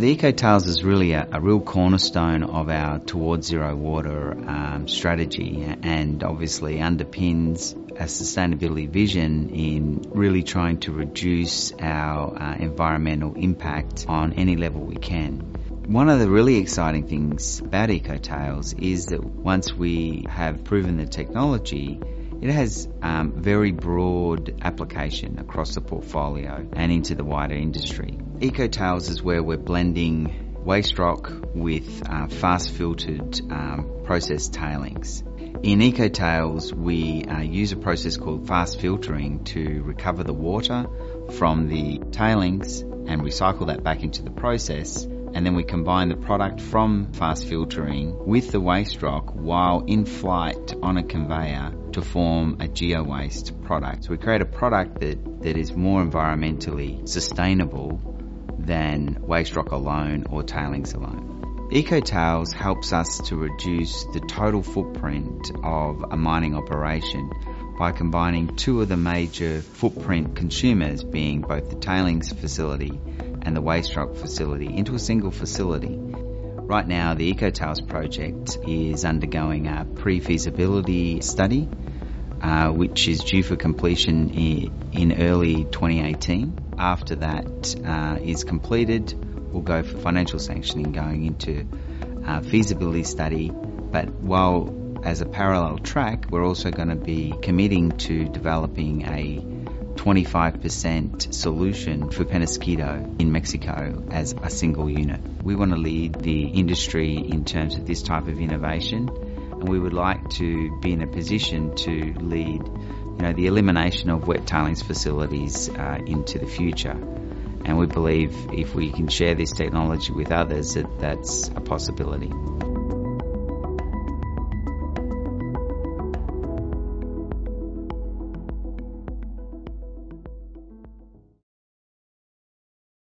The EcoTails is really a, a, real cornerstone of our Towards Zero Water um, strategy and obviously underpins a sustainability vision in really trying to reduce our uh, environmental impact on any level we can. One of the really exciting things about EcoTails is that once we have proven the technology, it has um, very broad application across the portfolio and into the wider industry. EcoTails is where we're blending waste rock with uh, fast filtered um, processed tailings. In EcoTails, we uh, use a process called fast filtering to recover the water from the tailings and recycle that back into the process and then we combine the product from fast filtering with the waste rock while in flight on a conveyor to form a geo waste product. So we create a product that, that is more environmentally sustainable than waste rock alone or tailings alone. EcoTails helps us to reduce the total footprint of a mining operation by combining two of the major footprint consumers being both the tailings facility and the waste facility into a single facility. Right now, the EcoTails project is undergoing a pre-feasibility study, uh, which is due for completion in, in early 2018. After that uh, is completed, we'll go for financial sanctioning going into uh, feasibility study. But while as a parallel track, we're also going to be committing to developing a 25% solution for Penasquito in Mexico as a single unit. We want to lead the industry in terms of this type of innovation and we would like to be in a position to lead you know, the elimination of wet tailings facilities uh, into the future. And we believe if we can share this technology with others that that's a possibility.